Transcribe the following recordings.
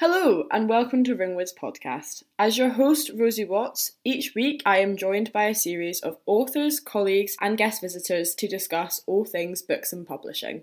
Hello, and welcome to Ringwood's podcast. As your host, Rosie Watts, each week I am joined by a series of authors, colleagues, and guest visitors to discuss all things books and publishing.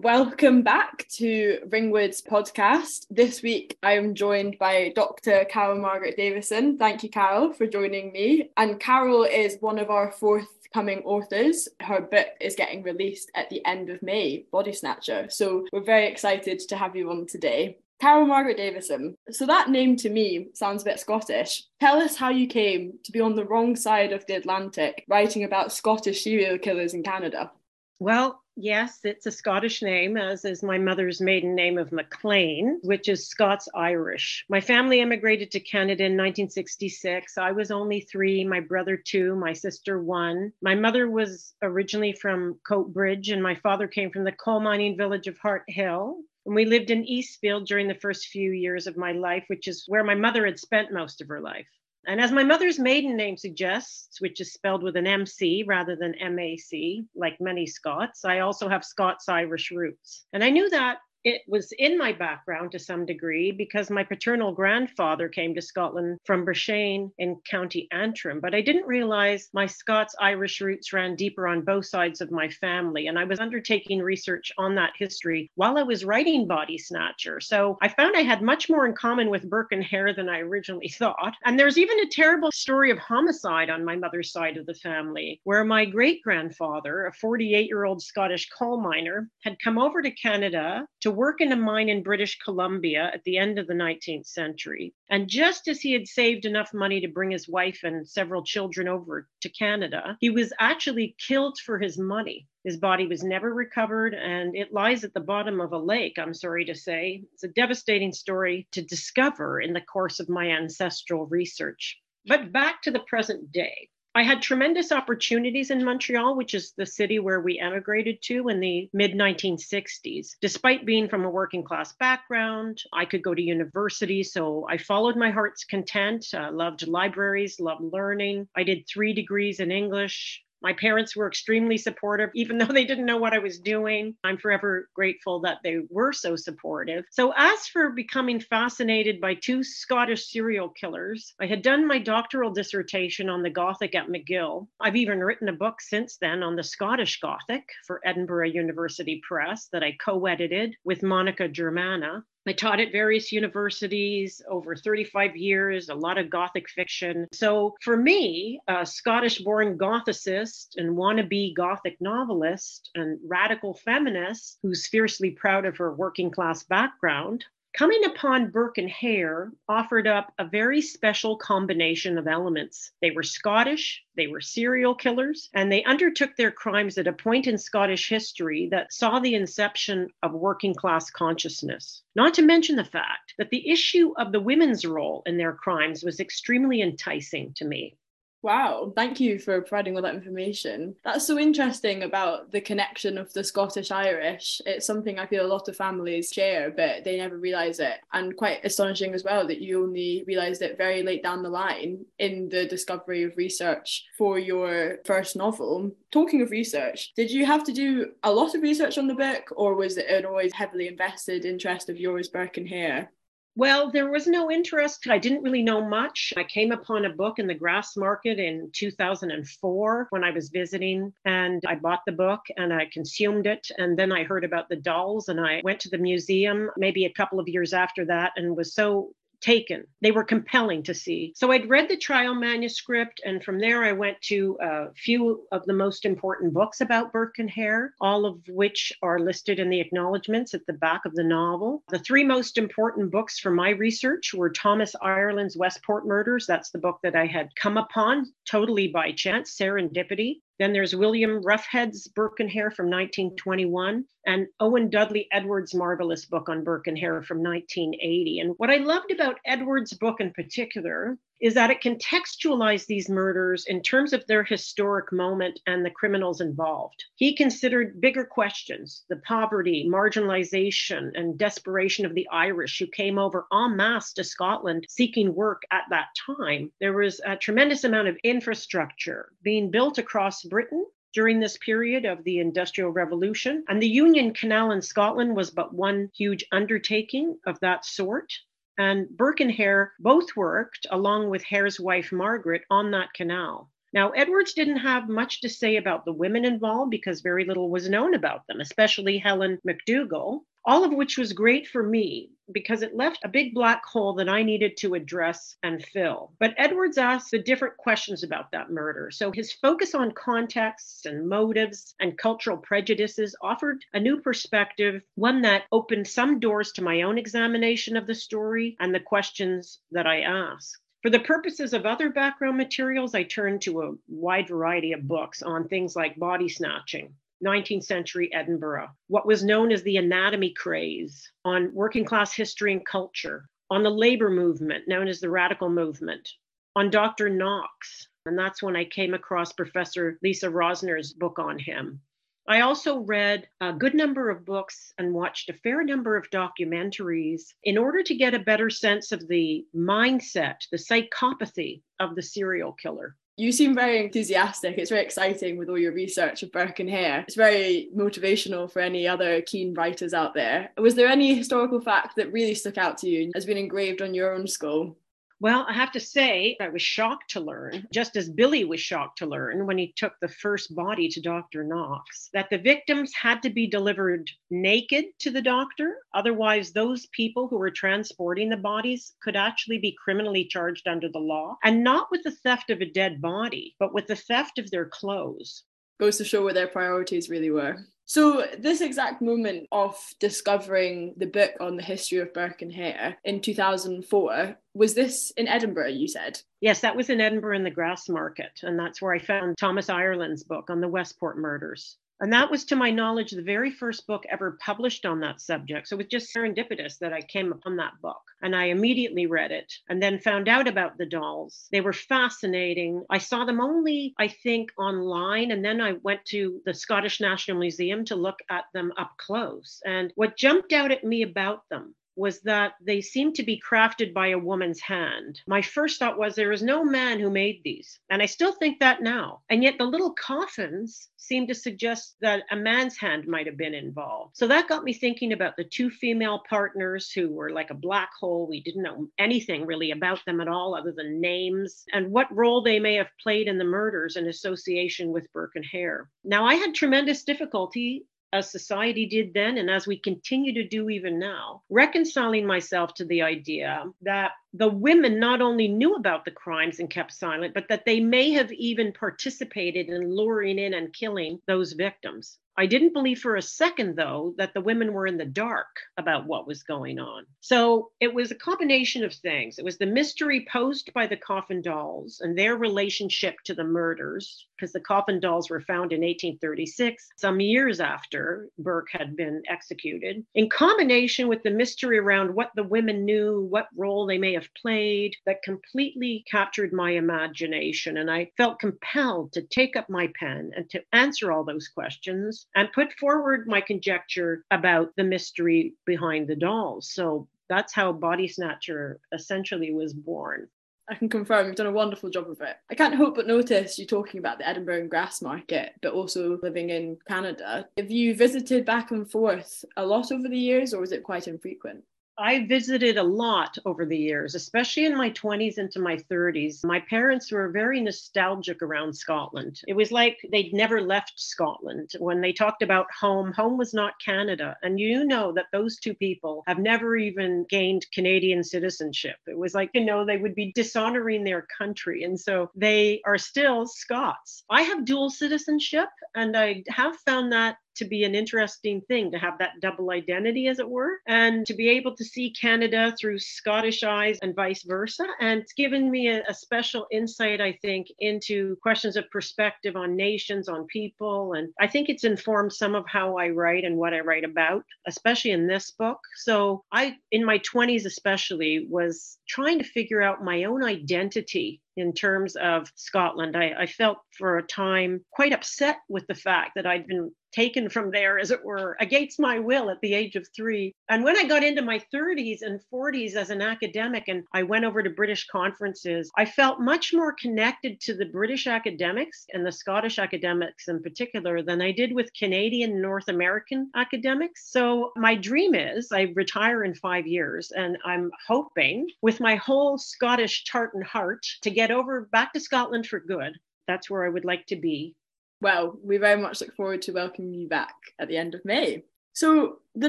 Welcome back to Ringwood's podcast. This week I am joined by Dr. Carol Margaret Davison. Thank you, Carol, for joining me. And Carol is one of our forthcoming authors. Her book is getting released at the end of May, Body Snatcher. So we're very excited to have you on today. Carol Margaret Davison. So that name to me sounds a bit Scottish. Tell us how you came to be on the wrong side of the Atlantic writing about Scottish serial killers in Canada. Well, yes, it's a Scottish name, as is my mother's maiden name of MacLean, which is Scots Irish. My family immigrated to Canada in 1966. I was only three, my brother two, my sister one. My mother was originally from Coatbridge, and my father came from the coal mining village of Harthill. And we lived in Eastfield during the first few years of my life, which is where my mother had spent most of her life. And as my mother's maiden name suggests, which is spelled with an MC rather than MAC, like many Scots, I also have Scots Irish roots. And I knew that it was in my background to some degree because my paternal grandfather came to Scotland from Brechin in County Antrim, but I didn't realize my Scots Irish roots ran deeper on both sides of my family. And I was undertaking research on that history while I was writing Body Snatcher. So I found I had much more in common with Burke and Hare than I originally thought. And there's even a terrible story of homicide on my mother's side of the family, where my great grandfather, a 48 year old Scottish coal miner, had come over to Canada to work in a mine in British Columbia at the end of the 19th century. And just as he had saved enough money to bring his wife and several children over to Canada, he was actually killed for his money. His body was never recovered, and it lies at the bottom of a lake, I'm sorry to say. It's a devastating story to discover in the course of my ancestral research. But back to the present day. I had tremendous opportunities in Montreal, which is the city where we emigrated to in the mid 1960s. Despite being from a working class background, I could go to university, so I followed my heart's content. Uh, loved libraries, loved learning. I did three degrees in English, my parents were extremely supportive, even though they didn't know what I was doing. I'm forever grateful that they were so supportive. So, as for becoming fascinated by two Scottish serial killers, I had done my doctoral dissertation on the Gothic at McGill. I've even written a book since then on the Scottish Gothic for Edinburgh University Press that I co edited with Monica Germana. I taught at various universities over 35 years, a lot of Gothic fiction. So for me, a Scottish born Gothicist and wannabe Gothic novelist and radical feminist who's fiercely proud of her working class background, Coming upon Burke and Hare offered up a very special combination of elements. They were Scottish, they were serial killers, and they undertook their crimes at a point in Scottish history that saw the inception of working class consciousness. Not to mention the fact that the issue of the women's role in their crimes was extremely enticing to me. Wow, thank you for providing all that information. That's so interesting about the connection of the Scottish Irish. It's something I feel a lot of families share, but they never realise it. And quite astonishing as well that you only realised it very late down the line in the discovery of research for your first novel. Talking of research, did you have to do a lot of research on the book, or was it an always heavily invested interest of yours, Burke and Hare? Well, there was no interest. I didn't really know much. I came upon a book in the Grassmarket in 2004 when I was visiting, and I bought the book and I consumed it. And then I heard about the dolls, and I went to the museum maybe a couple of years after that and was so taken. They were compelling to see. So I'd read the trial manuscript, and from there I went to a few of the most important books about Burke and Hare, all of which are listed in the acknowledgments at the back of the novel. The three most important books for my research were Thomas Ireland's Westport Murders. That's the book that I had come upon totally by chance, serendipity. Then there's William Roughead's Burke and Hare from 1921 and Owen Dudley Edwards' marvelous book on Burke and Hare from 1980. And what I loved about Edwards' book in particular, is that it contextualized these murders in terms of their historic moment and the criminals involved. He considered bigger questions the poverty, marginalization, and desperation of the Irish who came over en masse to Scotland seeking work at that time. There was a tremendous amount of infrastructure being built across Britain during this period of the Industrial Revolution. And the Union Canal in Scotland was but one huge undertaking of that sort. And Burke and Hare both worked, along with Hare's wife Margaret, on that canal. Now, Edwards didn't have much to say about the women involved because very little was known about them, especially Helen McDougall all of which was great for me because it left a big black hole that I needed to address and fill. But Edwards asked the different questions about that murder. So his focus on contexts and motives and cultural prejudices offered a new perspective, one that opened some doors to my own examination of the story and the questions that I asked. For the purposes of other background materials, I turned to a wide variety of books on things like body snatching, 19th century Edinburgh, what was known as the anatomy craze, on working class history and culture, on the labor movement known as the radical movement, on Dr. Knox. And that's when I came across Professor Lisa Rosner's book on him. I also read a good number of books and watched a fair number of documentaries in order to get a better sense of the mindset, the psychopathy of the serial killer you seem very enthusiastic. It's very exciting with all your research of Burke and Hare. It's very motivational for any other keen writers out there. Was there any historical fact that really stuck out to you has been engraved on your own skull? Well, I have to say, I was shocked to learn, just as Billy was shocked to learn when he took the first body to Dr. Knox, that the victims had to be delivered naked to the doctor. Otherwise, those people who were transporting the bodies could actually be criminally charged under the law, and not with the theft of a dead body, but with the theft of their clothes. Goes to show where their priorities really were. So, this exact moment of discovering the book on the history of Burke and Hare in 2004, was this in Edinburgh, you said? Yes, that was in Edinburgh in the Grassmarket. And that's where I found Thomas Ireland's book on the Westport murders. And that was, to my knowledge, the very first book ever published on that subject. So it was just serendipitous that I came upon that book. And I immediately read it and then found out about the dolls. They were fascinating. I saw them only, I think, online. And then I went to the Scottish National Museum to look at them up close. And what jumped out at me about them was that they seemed to be crafted by a woman's hand. My first thought was there is no man who made these. And I still think that now. And yet the little coffins seem to suggest that a man's hand might have been involved. So that got me thinking about the two female partners who were like a black hole. We didn't know anything really about them at all other than names and what role they may have played in the murders in association with Burke and Hare. Now, I had tremendous difficulty as society did then and as we continue to do even now, reconciling myself to the idea that the women not only knew about the crimes and kept silent, but that they may have even participated in luring in and killing those victims. I didn't believe for a second, though, that the women were in the dark about what was going on. So it was a combination of things. It was the mystery posed by the coffin dolls and their relationship to the murders, because the coffin dolls were found in 1836, some years after Burke had been executed, in combination with the mystery around what the women knew, what role they may have played, that completely captured my imagination. And I felt compelled to take up my pen and to answer all those questions and put forward my conjecture about the mystery behind the dolls. So that's how Body Snatcher essentially was born. I can confirm you've done a wonderful job of it. I can't help but notice you talking about the Edinburgh and Grassmarket, but also living in Canada. Have you visited back and forth a lot over the years, or was it quite infrequent? I visited a lot over the years, especially in my 20s into my 30s. My parents were very nostalgic around Scotland. It was like they'd never left Scotland. When they talked about home, home was not Canada. And you know that those two people have never even gained Canadian citizenship. It was like, you know, they would be dishonoring their country. And so they are still Scots. I have dual citizenship, and I have found that to be an interesting thing to have that double identity, as it were, and to be able to see Canada through Scottish eyes and vice versa. And it's given me a, a special insight, I think, into questions of perspective on nations, on people. And I think it's informed some of how I write and what I write about, especially in this book. So I, in my 20s especially, was trying to figure out my own identity in terms of Scotland. I, I, felt for a time quite upset with the fact that I'd been taken from there, as it were, against my will at the age of three. And when I got into my 30s and 40s as an academic and I went over to British conferences, I felt much more connected to the British academics and the Scottish academics in particular than I did with Canadian North American academics. So my dream is I retire in five years and I'm hoping with my whole Scottish tartan heart to get over back to Scotland for good. That's where I would like to be well, we very much look forward to welcoming you back at the end of May. So, the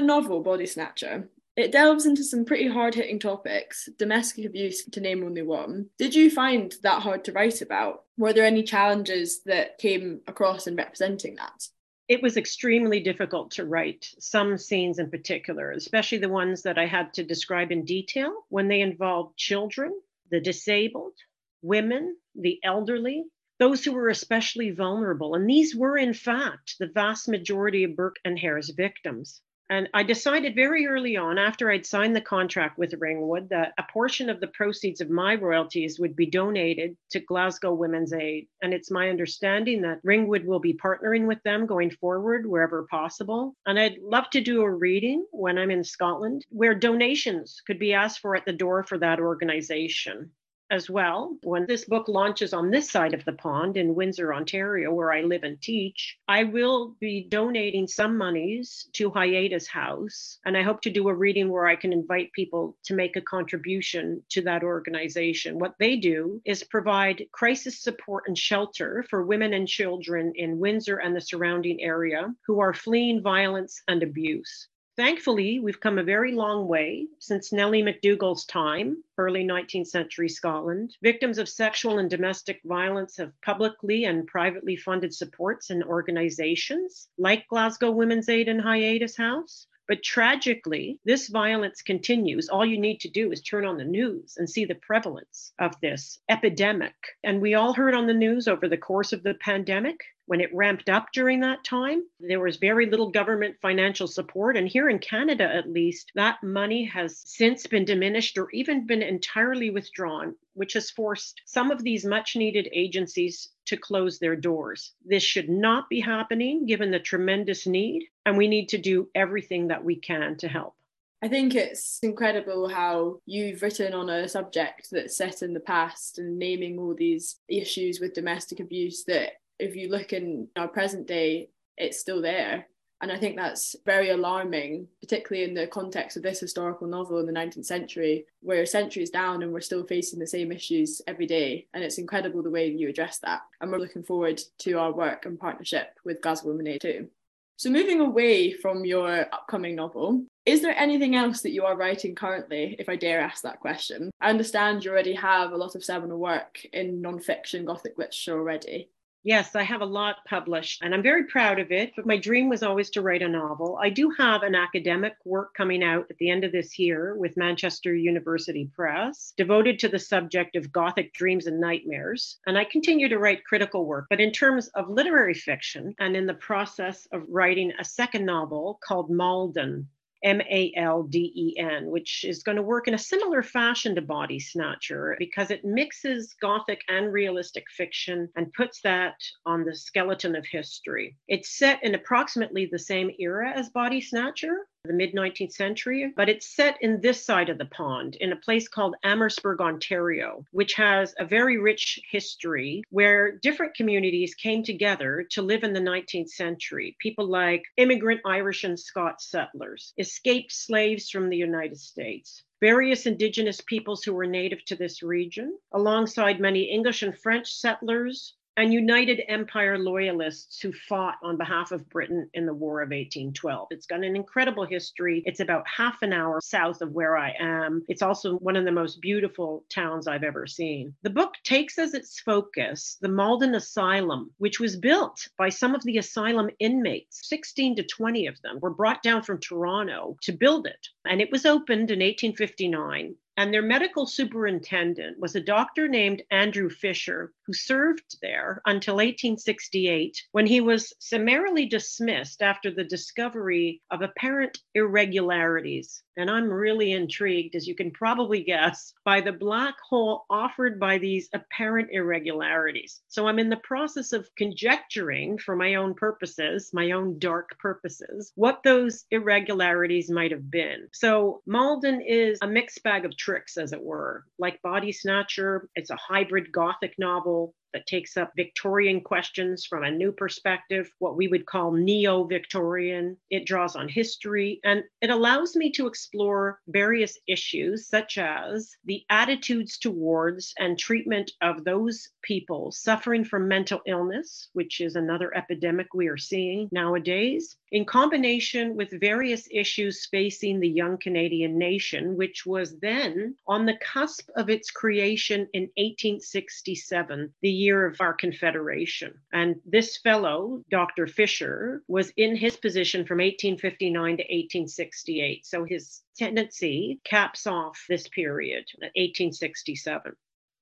novel Body Snatcher, it delves into some pretty hard hitting topics, domestic abuse to name only one. Did you find that hard to write about? Were there any challenges that came across in representing that? It was extremely difficult to write some scenes in particular, especially the ones that I had to describe in detail when they involved children, the disabled, women, the elderly, those who were especially vulnerable. And these were, in fact, the vast majority of Burke and Hare's victims. And I decided very early on, after I'd signed the contract with Ringwood, that a portion of the proceeds of my royalties would be donated to Glasgow Women's Aid. And it's my understanding that Ringwood will be partnering with them going forward wherever possible. And I'd love to do a reading when I'm in Scotland where donations could be asked for at the door for that organization as well. When this book launches on this side of the pond in Windsor, Ontario, where I live and teach, I will be donating some monies to Hiatus House. And I hope to do a reading where I can invite people to make a contribution to that organization. What they do is provide crisis support and shelter for women and children in Windsor and the surrounding area who are fleeing violence and abuse. Thankfully, we've come a very long way since Nellie McDougall's time, early 19th century Scotland. Victims of sexual and domestic violence have publicly and privately funded supports and organizations like Glasgow Women's Aid and Hiatus House. But tragically, this violence continues. All you need to do is turn on the news and see the prevalence of this epidemic. And we all heard on the news over the course of the pandemic when it ramped up during that time, there was very little government financial support. And here in Canada, at least, that money has since been diminished or even been entirely withdrawn, which has forced some of these much needed agencies to close their doors. This should not be happening given the tremendous need, and we need to do everything that we can to help. I think it's incredible how you've written on a subject that's set in the past and naming all these issues with domestic abuse that if you look in our present day, it's still there. And I think that's very alarming, particularly in the context of this historical novel in the 19th century, where centuries down and we're still facing the same issues every day. And it's incredible the way you address that. And we're looking forward to our work and partnership with Glasgow Women too. So, moving away from your upcoming novel, is there anything else that you are writing currently, if I dare ask that question? I understand you already have a lot of seminal work in non-fiction Gothic literature already. Yes, I have a lot published and I'm very proud of it. But my dream was always to write a novel. I do have an academic work coming out at the end of this year with Manchester University Press, devoted to the subject of Gothic dreams and nightmares. And I continue to write critical work. But in terms of literary fiction, and in the process of writing a second novel called Malden, M A L D E N, which is going to work in a similar fashion to Body Snatcher because it mixes Gothic and realistic fiction and puts that on the skeleton of history. It's set in approximately the same era as Body Snatcher, the mid 19th century, but it's set in this side of the pond in a place called Amherstburg, Ontario, which has a very rich history where different communities came together to live in the 19th century. People like immigrant Irish and Scots settlers, escaped slaves from the United States, various indigenous peoples who were native to this region, alongside many English and French settlers, and united empire loyalists who fought on behalf of Britain in the War of 1812. It's got an incredible history. It's about half an hour south of where I am. It's also one of the most beautiful towns I've ever seen. The book takes as its focus the Malden Asylum, which was built by some of the asylum inmates. 16 to 20 of them were brought down from Toronto to build it. And it was opened in 1859 and their medical superintendent was a doctor named Andrew Fisher, who served there until 1868 when he was summarily dismissed after the discovery of apparent irregularities. And I'm really intrigued, as you can probably guess, by the black hole offered by these apparent irregularities. So I'm in the process of conjecturing for my own purposes, my own dark purposes, what those irregularities might have been. So Malden is a mixed bag of tricks, as it were. Like Body Snatcher, it's a hybrid gothic novel that takes up Victorian questions from a new perspective, what we would call neo Victorian. It draws on history and it allows me to explore various issues, such as the attitudes towards and treatment of those people suffering from mental illness, which is another epidemic we are seeing nowadays, in combination with various issues facing the young Canadian nation, which was then on the cusp of its creation in 1867, the year of our Confederation. And this fellow, Dr. Fisher, was in his position from 1859 to 1868. So his tendency caps off this period, 1867.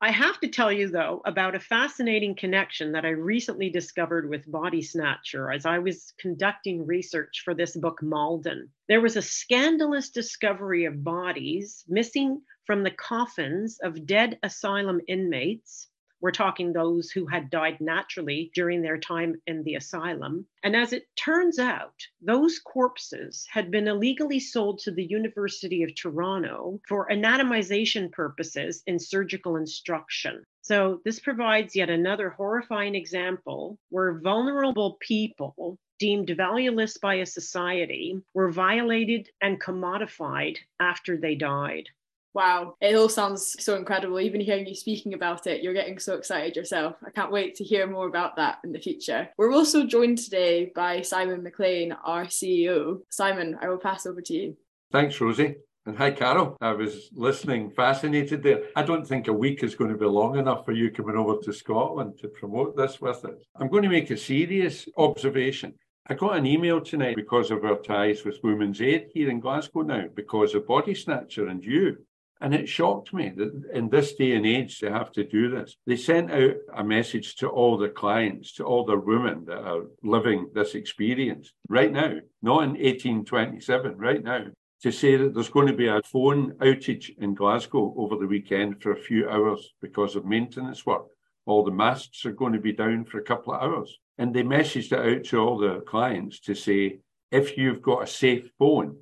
I have to tell you, though, about a fascinating connection that I recently discovered with Body Snatcher as I was conducting research for this book, Malden. There was a scandalous discovery of bodies missing from the coffins of dead asylum inmates we're talking those who had died naturally during their time in the asylum. And as it turns out, those corpses had been illegally sold to the University of Toronto for anatomization purposes in surgical instruction. So, this provides yet another horrifying example where vulnerable people deemed valueless by a society were violated and commodified after they died. Wow, it all sounds so incredible. Even hearing you speaking about it, you're getting so excited yourself. I can't wait to hear more about that in the future. We're also joined today by Simon McLean, our CEO. Simon, I will pass over to you. Thanks, Rosie. And hi, Carol. I was listening, fascinated there. I don't think a week is going to be long enough for you coming over to Scotland to promote this with us. I'm going to make a serious observation. I got an email tonight because of our ties with Women's Aid here in Glasgow now, because of Body Snatcher and you. And it shocked me that in this day and age they have to do this. They sent out a message to all the clients, to all the women that are living this experience right now, not in 1827, right now, to say that there's going to be a phone outage in Glasgow over the weekend for a few hours because of maintenance work. All the masts are going to be down for a couple of hours. And they messaged it out to all the clients to say, if you've got a safe phone,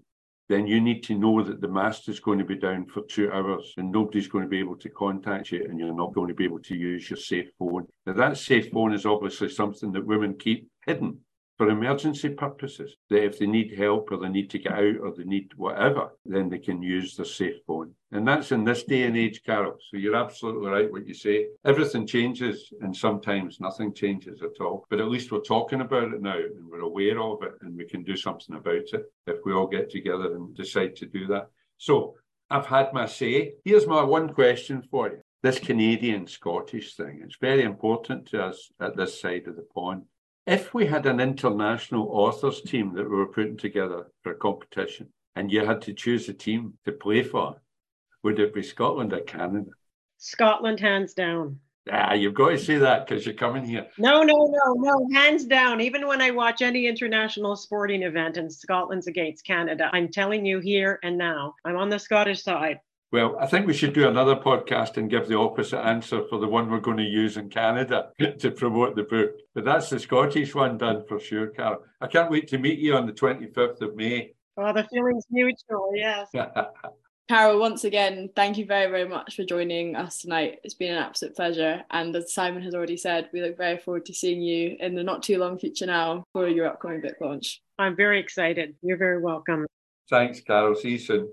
then you need to know that the mast is going to be down for two hours and nobody's going to be able to contact you and you're not going to be able to use your safe phone. Now, that safe phone is obviously something that women keep hidden for emergency purposes. That if they need help or they need to get out or they need whatever, then they can use their safe phone. And that's in this day and age, Carol. So you're absolutely right what you say. Everything changes and sometimes nothing changes at all. But at least we're talking about it now and we're aware of it and we can do something about it if we all get together and decide to do that. So I've had my say. Here's my one question for you. This Canadian Scottish thing, it's very important to us at this side of the pond if we had an international authors team that we were putting together for a competition and you had to choose a team to play for, would it be Scotland or Canada? Scotland, hands down. Ah, you've got to say that because you're coming here. No, no, no, no, hands down. Even when I watch any international sporting event and Scotland's against Canada, I'm telling you here and now, I'm on the Scottish side. Well, I think we should do another podcast and give the opposite answer for the one we're going to use in Canada to promote the book. But that's the Scottish one done for sure, Carol. I can't wait to meet you on the 25th of May. Oh, the feeling's mutual, yes. Carol, once again, thank you very, very much for joining us tonight. It's been an absolute pleasure. And as Simon has already said, we look very forward to seeing you in the not too long future now for your upcoming book launch. I'm very excited. You're very welcome. Thanks, Carol. See you soon.